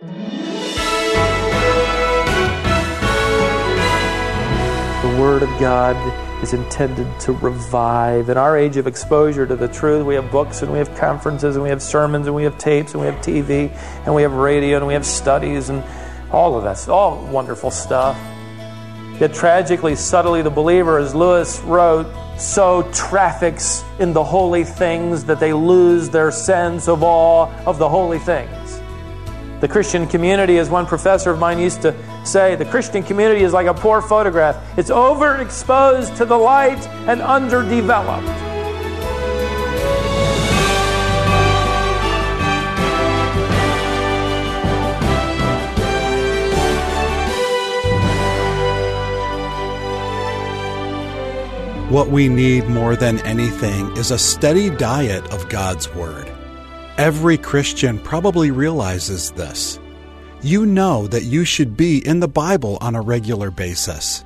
The Word of God is intended to revive. In our age of exposure to the truth, we have books and we have conferences and we have sermons and we have tapes and we have TV and we have radio and we have studies and all of that. All wonderful stuff. Yet tragically, subtly, the believer, as Lewis wrote, so traffics in the holy things that they lose their sense of awe of the holy things. The Christian community, as one professor of mine used to say, the Christian community is like a poor photograph. It's overexposed to the light and underdeveloped. What we need more than anything is a steady diet of God's Word. Every Christian probably realizes this. You know that you should be in the Bible on a regular basis.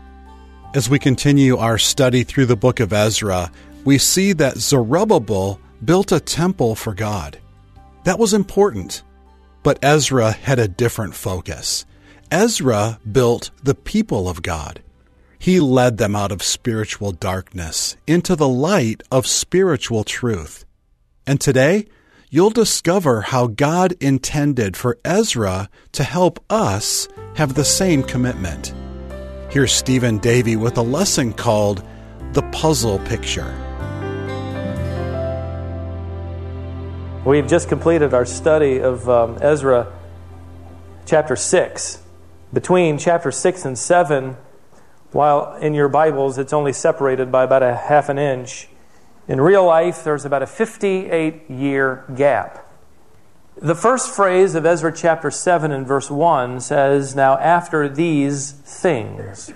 As we continue our study through the book of Ezra, we see that Zerubbabel built a temple for God. That was important. But Ezra had a different focus. Ezra built the people of God. He led them out of spiritual darkness into the light of spiritual truth. And today, you'll discover how God intended for Ezra to help us have the same commitment. Here's Stephen Davey with a lesson called The Puzzle Picture. We've just completed our study of um, Ezra chapter 6. Between chapter 6 and 7, while in your Bibles it's only separated by about a half an inch, in real life, there's about a 58 year gap. The first phrase of Ezra chapter 7 and verse 1 says, Now after these things.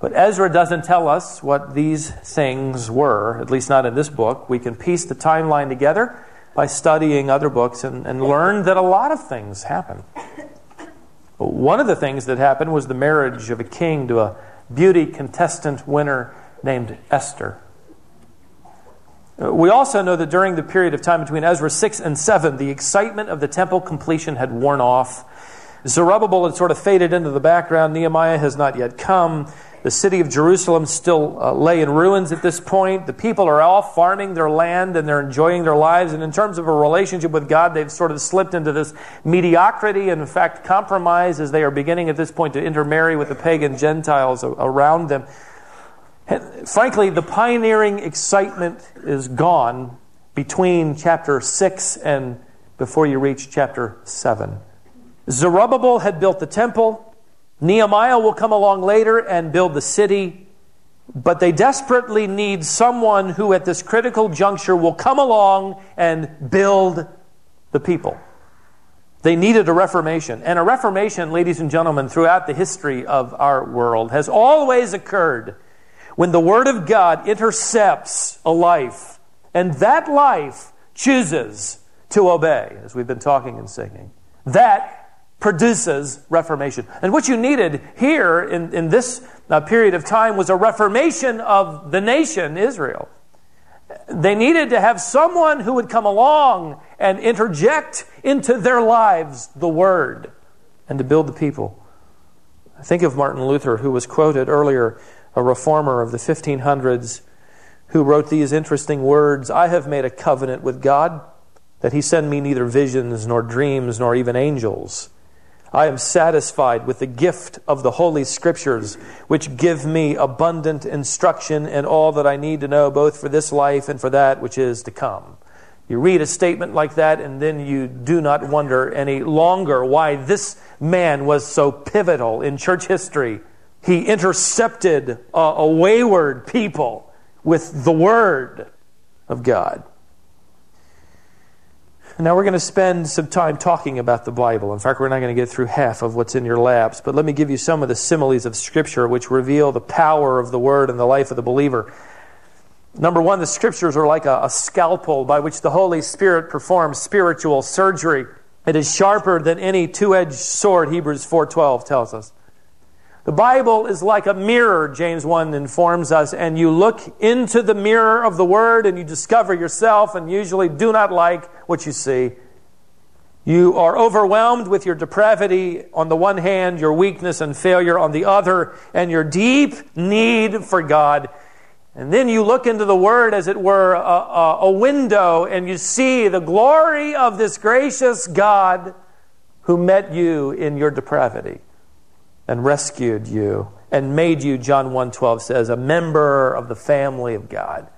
But Ezra doesn't tell us what these things were, at least not in this book. We can piece the timeline together by studying other books and, and learn that a lot of things happen. One of the things that happened was the marriage of a king to a beauty contestant winner named Esther. We also know that during the period of time between Ezra 6 and 7, the excitement of the temple completion had worn off. Zerubbabel had sort of faded into the background. Nehemiah has not yet come. The city of Jerusalem still uh, lay in ruins at this point. The people are all farming their land and they're enjoying their lives. And in terms of a relationship with God, they've sort of slipped into this mediocrity and, in fact, compromise as they are beginning at this point to intermarry with the pagan Gentiles around them. Frankly, the pioneering excitement is gone between chapter 6 and before you reach chapter 7. Zerubbabel had built the temple. Nehemiah will come along later and build the city. But they desperately need someone who, at this critical juncture, will come along and build the people. They needed a reformation. And a reformation, ladies and gentlemen, throughout the history of our world has always occurred when the Word of God intercepts a life, and that life chooses to obey, as we've been talking and singing, that produces reformation. And what you needed here in, in this uh, period of time was a reformation of the nation, Israel. They needed to have someone who would come along and interject into their lives the Word and to build the people. Think of Martin Luther, who was quoted earlier a reformer of the 1500s, who wrote these interesting words I have made a covenant with God that he send me neither visions nor dreams nor even angels. I am satisfied with the gift of the Holy Scriptures, which give me abundant instruction in all that I need to know, both for this life and for that which is to come. You read a statement like that, and then you do not wonder any longer why this man was so pivotal in church history he intercepted a, a wayward people with the Word of God. Now, we're going to spend some time talking about the Bible. In fact, we're not going to get through half of what's in your laps, but let me give you some of the similes of Scripture which reveal the power of the Word and the life of the believer. Number one, the Scriptures are like a, a scalpel by which the Holy Spirit performs spiritual surgery. It is sharper than any two-edged sword, Hebrews 4.12 tells us. The Bible is like a mirror, James 1 informs us, and you look into the mirror of the Word and you discover yourself and usually do not like what you see. You are overwhelmed with your depravity on the one hand, your weakness and failure on the other, and your deep need for God. And then you look into the Word as it were a, a, a window, and you see the glory of this gracious God who met you in your depravity and rescued you and made you, John 1.12 says, a member of the family of God.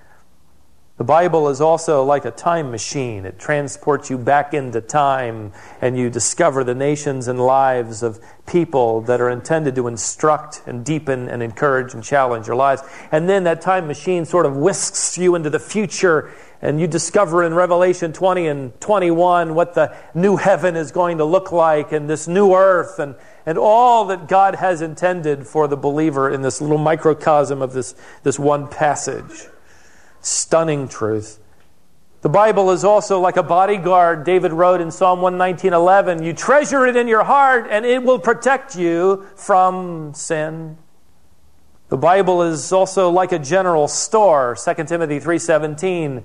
The Bible is also like a time machine. It transports you back into time and you discover the nations and lives of people that are intended to instruct and deepen and encourage and challenge your lives. And then that time machine sort of whisks you into the future and you discover in Revelation 20 and 21 what the new heaven is going to look like and this new earth and, and all that God has intended for the believer in this little microcosm of this, this one passage stunning truth. The Bible is also like a bodyguard, David wrote in Psalm 119:11, you treasure it in your heart and it will protect you from sin. The Bible is also like a general store, 2 Timothy 3:17.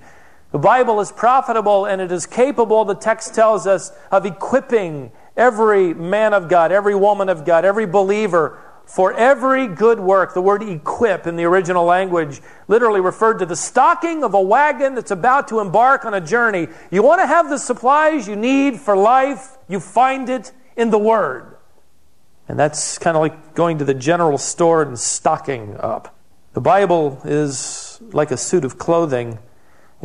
The Bible is profitable and it is capable, the text tells us, of equipping every man of God, every woman of God, every believer for every good work. The word equip in the original language literally referred to the stocking of a wagon that's about to embark on a journey. You want to have the supplies you need for life, you find it in the Word. And that's kind of like going to the general store and stocking up. The Bible is like a suit of clothing.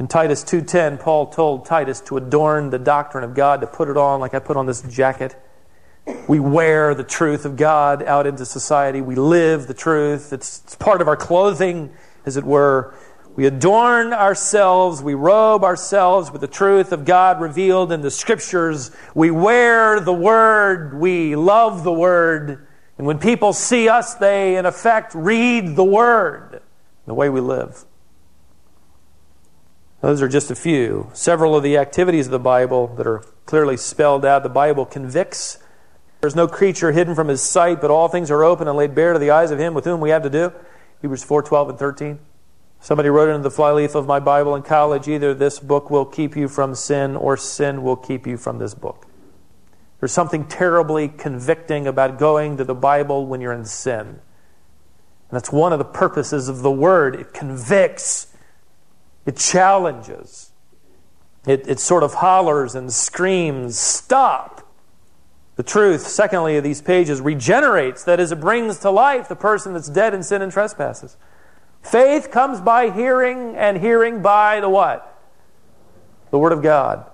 In Titus 2:10, Paul told Titus to adorn the doctrine of God, to put it on like I put on this jacket. We wear the truth of God out into society. We live the truth. It's, it's part of our clothing, as it were. We adorn ourselves, we robe ourselves with the truth of God revealed in the Scriptures. We wear the Word, we love the Word. And when people see us, they, in effect, read the Word, the way we live. Those are just a few. Several of the activities of the Bible that are clearly spelled out. The Bible convicts there's no creature hidden from his sight, but all things are open and laid bare to the eyes of him with whom we have to do. Hebrews 4 12 and 13. Somebody wrote into the flyleaf of my Bible in college either this book will keep you from sin or sin will keep you from this book. There's something terribly convicting about going to the Bible when you're in sin. And that's one of the purposes of the Word. It convicts, it challenges, it, it sort of hollers and screams, Stop! The truth, secondly, of these pages regenerates, that is, it brings to life the person that's dead in sin and trespasses. Faith comes by hearing, and hearing by the what? The Word of God.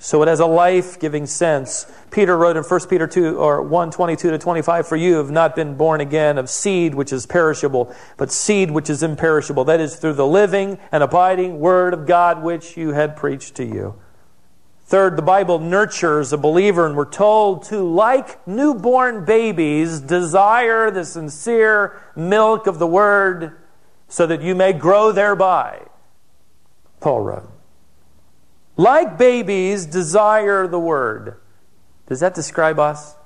So it has a life giving sense. Peter wrote in 1 Peter 2 or 1 22 to 25, For you have not been born again of seed which is perishable, but seed which is imperishable. That is through the living and abiding Word of God which you had preached to you. Third, the Bible nurtures a believer, and we're told to, like newborn babies, desire the sincere milk of the Word so that you may grow thereby. Paul wrote. Like babies, desire the Word. Does that describe us?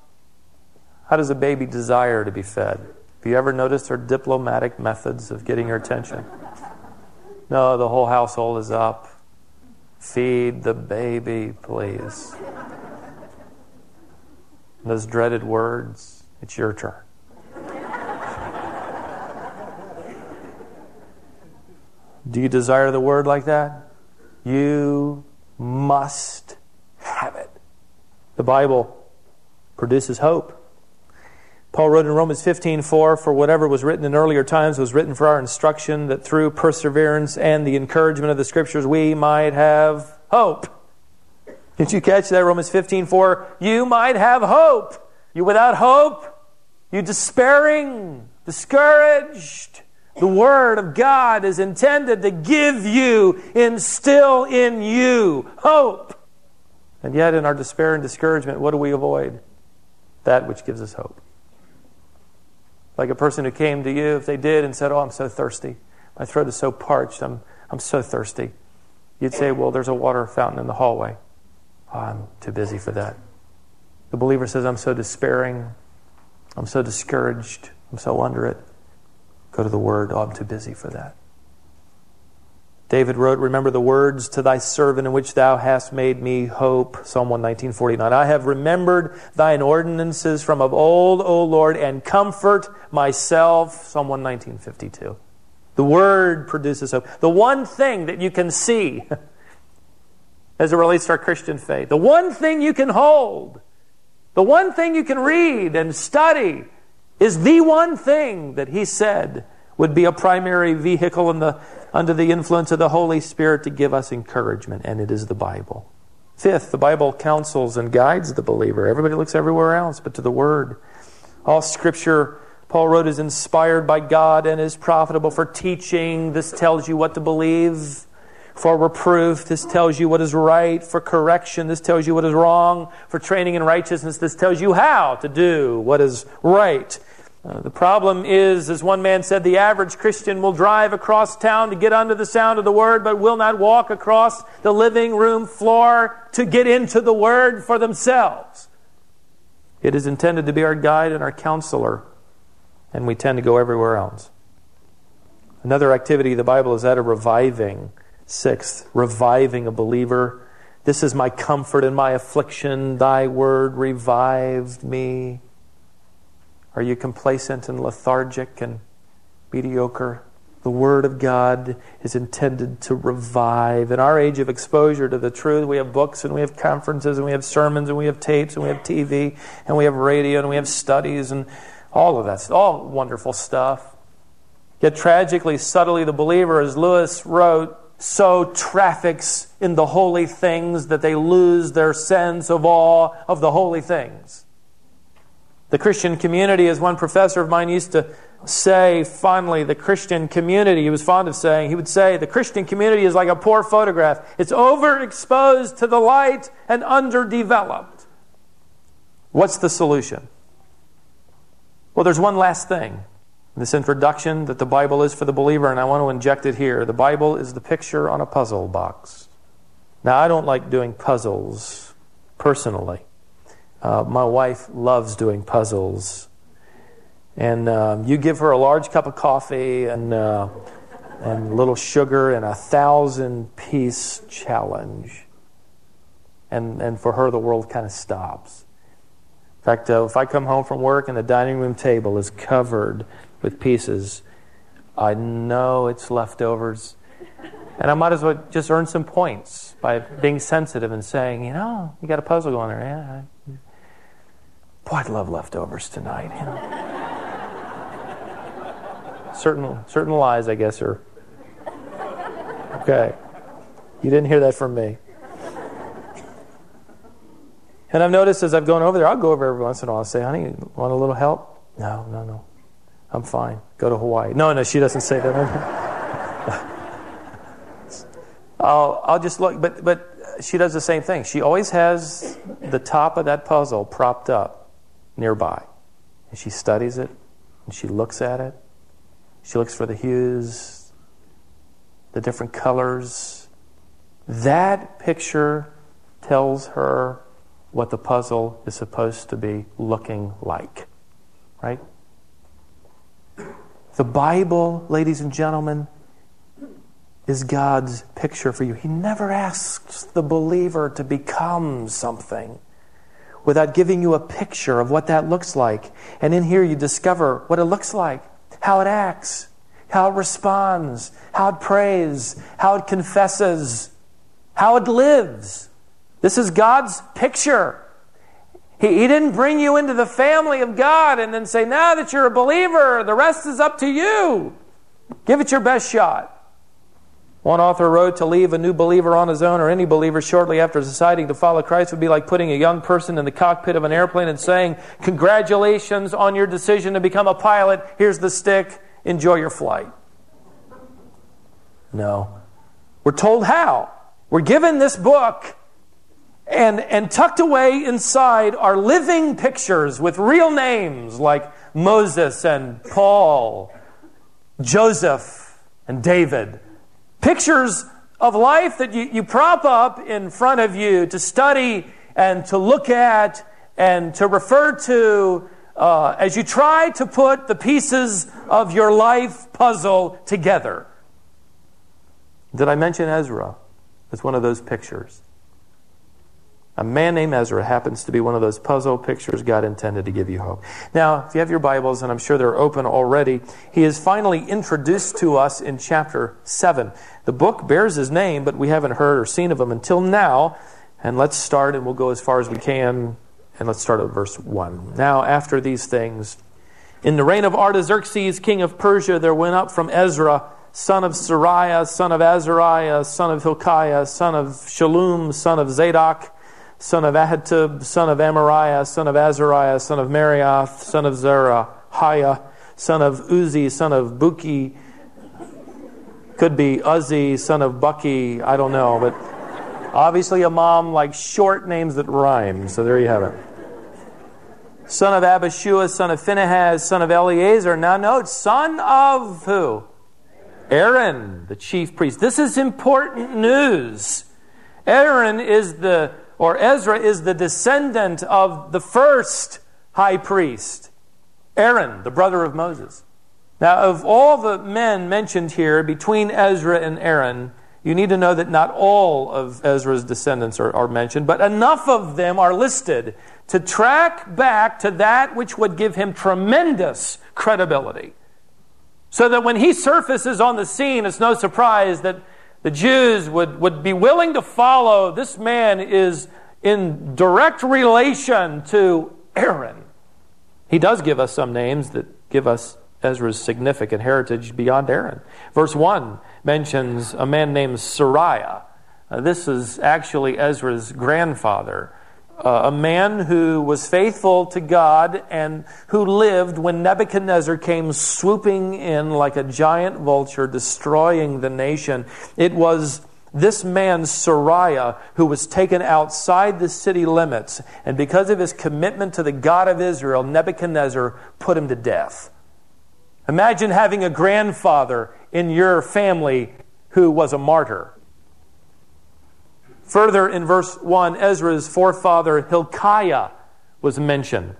How does a baby desire to be fed? Have you ever noticed her diplomatic methods of getting her attention? No, the whole household is up. Feed the baby, please. Those dreaded words, it's your turn. Do you desire the word like that? You must have it. The Bible produces hope. Paul wrote in Romans 15:4, "For whatever was written in earlier times was written for our instruction, that through perseverance and the encouragement of the Scriptures we might have hope." Did you catch that? Romans 15:4, "You might have hope." You without hope, you despairing, discouraged. The Word of God is intended to give you, instill in you hope. And yet, in our despair and discouragement, what do we avoid? That which gives us hope. Like a person who came to you, if they did and said, Oh, I'm so thirsty. My throat is so parched. I'm, I'm so thirsty. You'd say, Well, there's a water fountain in the hallway. Oh, I'm too busy for that. The believer says, I'm so despairing. I'm so discouraged. I'm so under it. Go to the Word. Oh, I'm too busy for that. David wrote, Remember the words to thy servant in which thou hast made me hope. Psalm 119.49. I have remembered thine ordinances from of old, O Lord, and comfort myself. Psalm 119.52. The word produces hope. The one thing that you can see as it relates to our Christian faith, the one thing you can hold, the one thing you can read and study is the one thing that he said would be a primary vehicle the under the influence of the Holy Spirit to give us encouragement, and it is the Bible. Fifth, the Bible counsels and guides the believer. Everybody looks everywhere else but to the Word. All Scripture, Paul wrote, is inspired by God and is profitable for teaching. This tells you what to believe. For reproof, this tells you what is right. For correction, this tells you what is wrong. For training in righteousness, this tells you how to do what is right. Uh, the problem is, as one man said, the average Christian will drive across town to get under the sound of the word, but will not walk across the living room floor to get into the word for themselves. It is intended to be our guide and our counselor, and we tend to go everywhere else. Another activity of the Bible is that of reviving. Sixth, reviving a believer. This is my comfort in my affliction. Thy word revived me. Are you complacent and lethargic and mediocre? The Word of God is intended to revive. In our age of exposure to the truth, we have books and we have conferences and we have sermons and we have tapes and we have TV and we have radio and we have studies and all of that. All wonderful stuff. Yet tragically, subtly, the believer, as Lewis wrote, so traffics in the holy things that they lose their sense of awe of the holy things. The Christian community, as one professor of mine used to say fondly, the Christian community, he was fond of saying, he would say, the Christian community is like a poor photograph. It's overexposed to the light and underdeveloped. What's the solution? Well, there's one last thing. This introduction that the Bible is for the believer, and I want to inject it here. The Bible is the picture on a puzzle box. Now, I don't like doing puzzles personally. Uh, my wife loves doing puzzles. And um, you give her a large cup of coffee and, uh, and a little sugar and a thousand piece challenge. And, and for her, the world kind of stops. In fact, uh, if I come home from work and the dining room table is covered with pieces, I know it's leftovers. And I might as well just earn some points by being sensitive and saying, you know, you got a puzzle going there. Yeah, Boy, I'd love leftovers tonight. You know? certain, certain lies, I guess, are. Okay. You didn't hear that from me. And I've noticed as I've gone over there, I'll go over every once in a while and say, honey, want a little help? No, no, no. I'm fine. Go to Hawaii. No, no, she doesn't say that. I'll, I'll just look, but, but she does the same thing. She always has the top of that puzzle propped up nearby. And she studies it, and she looks at it. She looks for the hues, the different colors. That picture tells her what the puzzle is supposed to be looking like. Right? The Bible, ladies and gentlemen, is God's picture for you. He never asks the believer to become something without giving you a picture of what that looks like. And in here, you discover what it looks like, how it acts, how it responds, how it prays, how it confesses, how it lives. This is God's picture. He, he didn't bring you into the family of God and then say, now that you're a believer, the rest is up to you. Give it your best shot. One author wrote to leave a new believer on his own or any believer shortly after deciding to follow Christ would be like putting a young person in the cockpit of an airplane and saying, Congratulations on your decision to become a pilot. Here's the stick. Enjoy your flight. No. We're told how. We're given this book, and, and tucked away inside are living pictures with real names like Moses and Paul, Joseph and David pictures of life that you, you prop up in front of you to study and to look at and to refer to uh, as you try to put the pieces of your life puzzle together. Did I mention Ezra as one of those pictures? A man named Ezra happens to be one of those puzzle pictures God intended to give you hope. Now, if you have your Bibles, and I'm sure they're open already, he is finally introduced to us in chapter 7. The book bears his name, but we haven't heard or seen of him until now. And let's start, and we'll go as far as we can. And let's start at verse 1. Now, after these things, in the reign of Artaxerxes, king of Persia, there went up from Ezra, son of Seraiah, son of Azariah, son of Hilkiah, son of Shallum, son of Zadok, son of Ahitub, son of Amariah, son of Azariah, son of Meraioth, son of Zerahiah, son of Uzzi, son of Buki, could be Uzzi, son of Bucky, I don't know, but obviously a mom likes short names that rhyme, so there you have it. Son of Abishua, son of Phinehas, son of Eleazar. Now note, son of who? Aaron, the chief priest. This is important news. Aaron is the or Ezra is the descendant of the first high priest, Aaron, the brother of Moses. Now, of all the men mentioned here between Ezra and Aaron, you need to know that not all of Ezra's descendants are, are, mentioned, but enough of them are listed to track back to that which would give him tremendous credibility. So that when he surfaces on the scene, it's no surprise that the Jews would, would be willing to follow. This man is in direct relation to Aaron. He does give us some names that give us Ezra's significant heritage beyond Aaron. Verse 1 mentions a man named Seraiah. Uh, this is actually Ezra's grandfather uh, a man who was faithful to God and who lived when Nebuchadnezzar came swooping in like a giant vulture, destroying the nation. It was this man, Seraiah, who was taken outside the city limits, and because of his commitment to the God of Israel, Nebuchadnezzar put him to death. Imagine having a grandfather in your family who was a martyr. Further, in verse 1, Ezra's forefather Hilkiah was mentioned.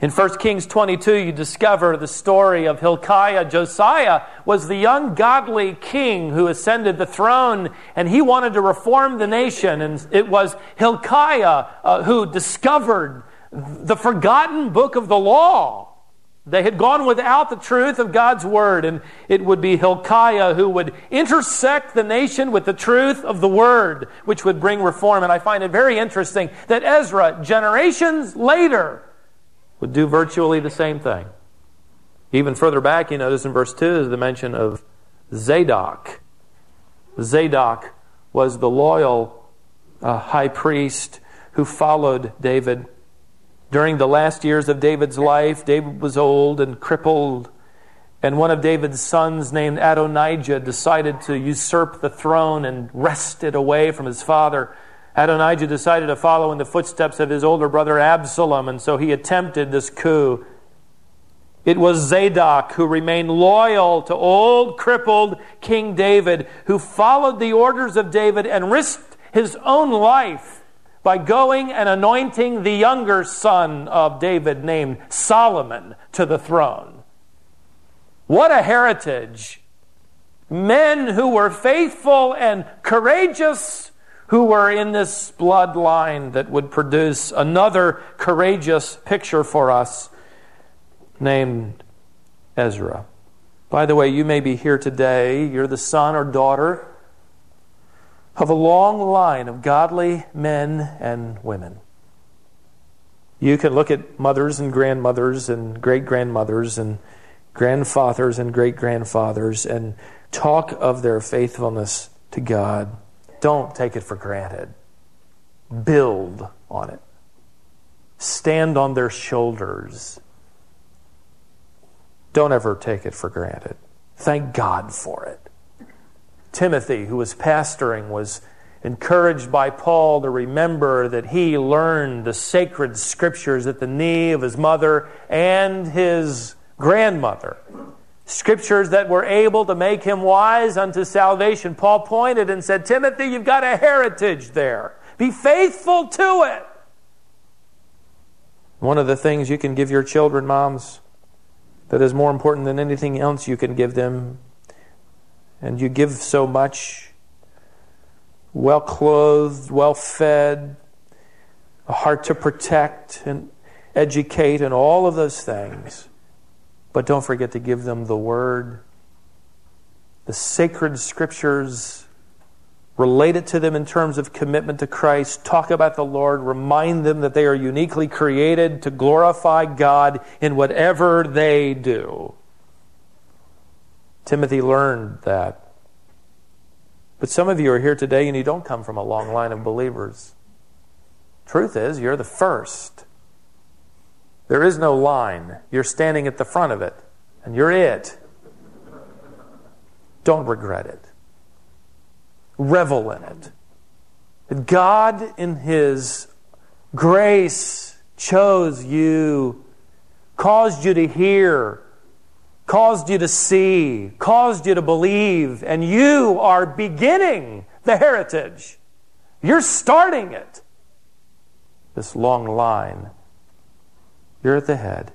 In 1 Kings 22, you discover the story of Hilkiah. Josiah was the young godly king who ascended the throne, and he wanted to reform the nation. And it was Hilkiah uh, who discovered the forgotten book of the law they had gone without the truth of God's word, and it would be Hilkiah who would intersect the nation with the truth of the word, which would bring reform. And I find it very interesting that Ezra, generations later, would do virtually the same thing. Even further back, you notice in verse 2 is the mention of Zadok. Zadok was the loyal uh, high priest who followed David during the last years of David's life, David was old and crippled, and one of David's sons, named Adonijah, decided to usurp the throne and wrest it away from his father. Adonijah decided to follow in the footsteps of his older brother Absalom, and so he attempted this coup. It was Zadok who remained loyal to old, crippled King David, who followed the orders of David and risked his own life by going and anointing the younger son of David named Solomon to the throne. What a heritage! Men who were faithful and courageous, who were in this bloodline that would produce another courageous picture for us named Ezra. By the way, you may be here today. You're the son or daughter of a long line of godly men and women. You can look at mothers and grandmothers and great grandmothers and grandfathers and great grandfathers and talk of their faithfulness to God. Don't take it for granted. Build on it. Stand on their shoulders. Don't ever take it for granted. Thank God for it. Timothy, who was pastoring, was encouraged by Paul to remember that he learned the sacred scriptures at the knee of his mother and his grandmother. Scriptures that were able to make him wise unto salvation. Paul pointed and said, Timothy, you've got a heritage there. Be faithful to it. One of the things you can give your children, moms, that is more important than anything else you can give them and you give so much well clothed, well fed, a heart to protect and educate, and all of those things. But don't forget to give them the Word, the sacred scriptures, relate it to them in terms of commitment to Christ, talk about the Lord, remind them that they are uniquely created to glorify God in whatever they do. Timothy learned that. But some of you are here today and you don't come from a long line of believers. Truth is, you're the first. There is no line. You're standing at the front of it, and you're it. Don't regret it. Revel in it. That God, in His grace, chose you, caused you to hear, caused you to see, caused you to believe, and you are beginning the heritage. You're starting it. This long line you're at the head.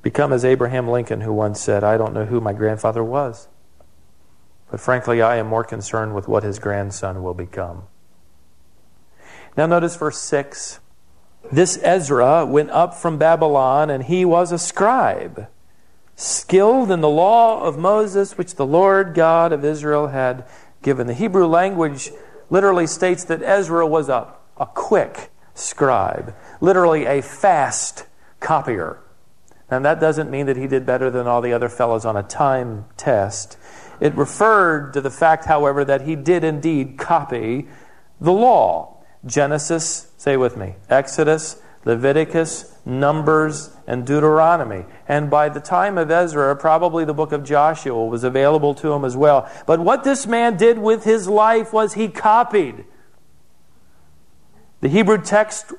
Become as Abraham Lincoln, who once said, I don't know who my grandfather was, but frankly, I am more concerned with what his grandson will become. Now, notice verse 6. This Ezra went up from Babylon, and he was a scribe, skilled in the law of Moses, which the Lord God of Israel had given. The Hebrew language literally states that Ezra was a, a quick scribe literally a fast copier. And that doesn't mean that he did better than all the other fellows on a time test. It referred to the fact, however, that he did indeed copy the law. Genesis, say with me, Exodus, Leviticus, Numbers, and Deuteronomy. And by the time of Ezra, probably the book of Joshua was available to him as well. But what this man did with his life was he copied. The Hebrew text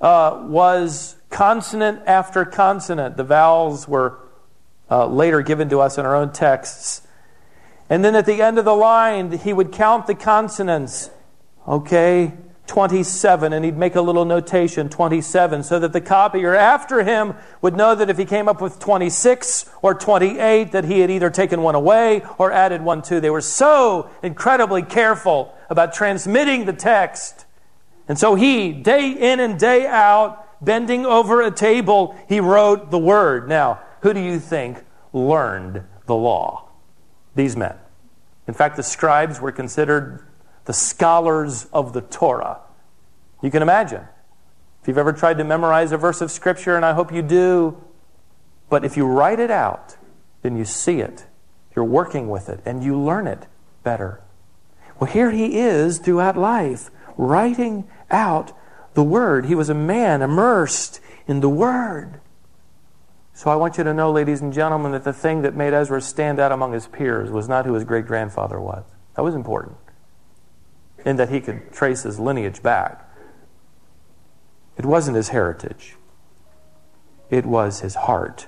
uh, was consonant after consonant. The vowels were uh, later given to us in our own texts. And then at the end of the line, he would count the consonants. Okay, 27, and he'd make a little notation, 27, so that the copier after him would know that if he came up with 26 or 28, that he had either taken one away or added one to. They were so incredibly careful about transmitting the text and so he, day in and day out, bending over a table, he wrote the word. Now, who do you think learned the law? These men. In fact, the scribes were considered the scholars of the Torah. You can imagine. If you've ever tried to memorize a verse of Scripture, and I hope you do, but if you write it out, then you see it, you're working with it, and you learn it better. Well, here he is throughout life writing out the Word. He was a man immersed in the Word. So I want you to know, ladies and gentlemen, that the thing that made Ezra stand out among his peers was not who his great grandfather was. That was important, in that he could trace his lineage back. It wasn't his heritage, it was his heart.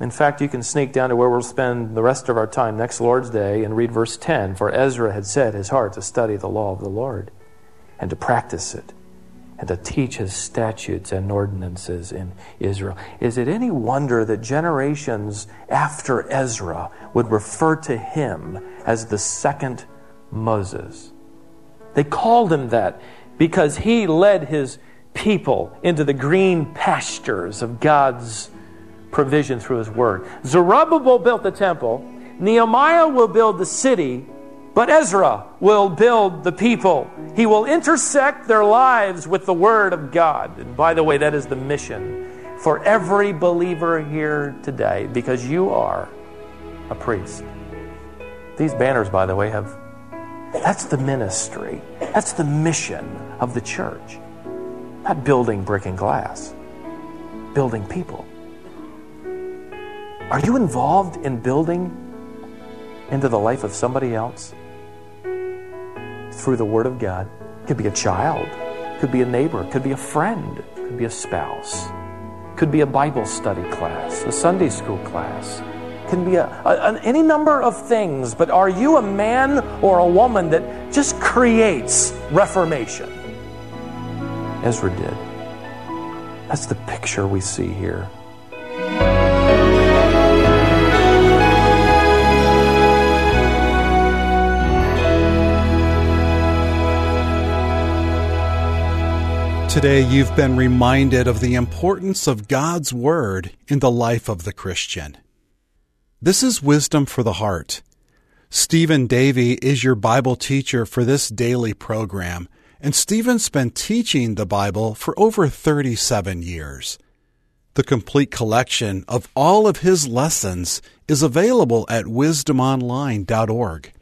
In fact, you can sneak down to where we'll spend the rest of our time next Lord's Day and read verse 10. For Ezra had set his heart to study the law of the Lord and to practice it and to teach his statutes and ordinances in Israel. Is it any wonder that generations after Ezra would refer to him as the second Moses? They called him that because he led his people into the green pastures of God's provision through his word. Zerubbabel built the temple, Nehemiah will build the city, but Ezra will build the people. He will intersect their lives with the word of God. And by the way, that is the mission for every believer here today because you are a priest. These banners, by the way, have that's the ministry. That's the mission of the church. Not building brick and glass, building people. Are you involved in building into the life of somebody else through the Word of God? It Could be a child, could be a neighbor, could be a friend, could be a spouse, could be a Bible study class, a Sunday school class, can be a, a, a, any number of things, but are you a man or a woman that just creates reformation? Ezra did. That's the picture we see here. Today, you've been reminded of the importance of God's Word in the life of the Christian. This is Wisdom for the Heart. Stephen Davey is your Bible teacher for this daily program, and Stephen's been teaching the Bible for over 37 years. The complete collection of all of his lessons is available at wisdomonline.org.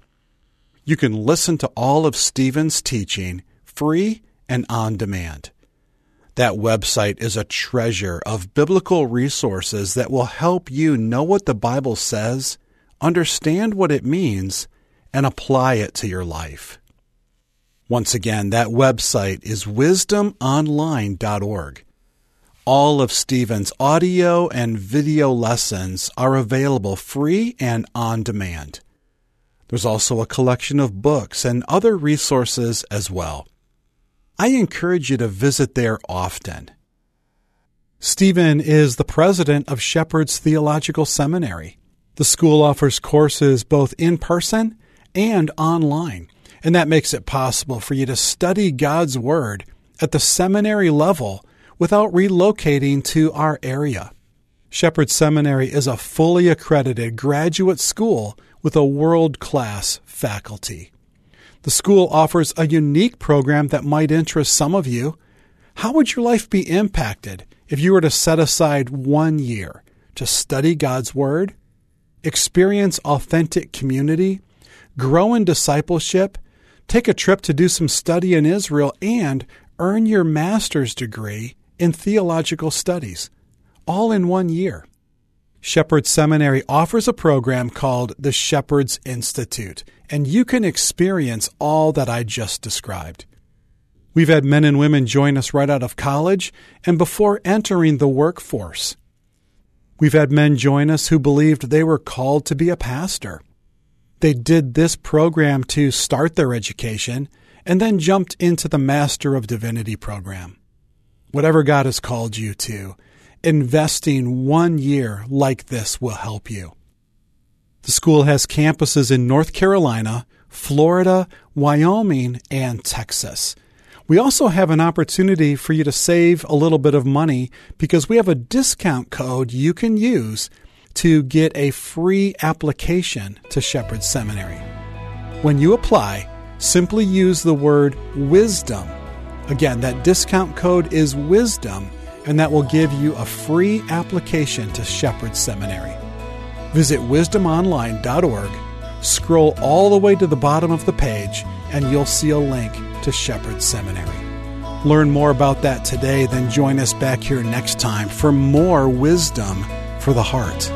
You can listen to all of Stephen's teaching free and on demand. That website is a treasure of biblical resources that will help you know what the Bible says, understand what it means, and apply it to your life. Once again, that website is wisdomonline.org. All of Stephen's audio and video lessons are available free and on demand. There's also a collection of books and other resources as well. I encourage you to visit there often. Stephen is the president of Shepherd's Theological Seminary. The school offers courses both in person and online, and that makes it possible for you to study God's Word at the seminary level without relocating to our area. Shepherd Seminary is a fully accredited graduate school with a world class faculty. The school offers a unique program that might interest some of you. How would your life be impacted if you were to set aside one year to study God's Word, experience authentic community, grow in discipleship, take a trip to do some study in Israel, and earn your master's degree in theological studies, all in one year? Shepherd Seminary offers a program called the Shepherd's Institute and you can experience all that I just described. We've had men and women join us right out of college and before entering the workforce. We've had men join us who believed they were called to be a pastor. They did this program to start their education and then jumped into the Master of Divinity program. Whatever God has called you to, investing one year like this will help you. The school has campuses in North Carolina, Florida, Wyoming, and Texas. We also have an opportunity for you to save a little bit of money because we have a discount code you can use to get a free application to Shepherd Seminary. When you apply, simply use the word wisdom. Again, that discount code is wisdom, and that will give you a free application to Shepherd Seminary. Visit wisdomonline.org, scroll all the way to the bottom of the page, and you'll see a link to Shepherd Seminary. Learn more about that today, then join us back here next time for more wisdom for the heart.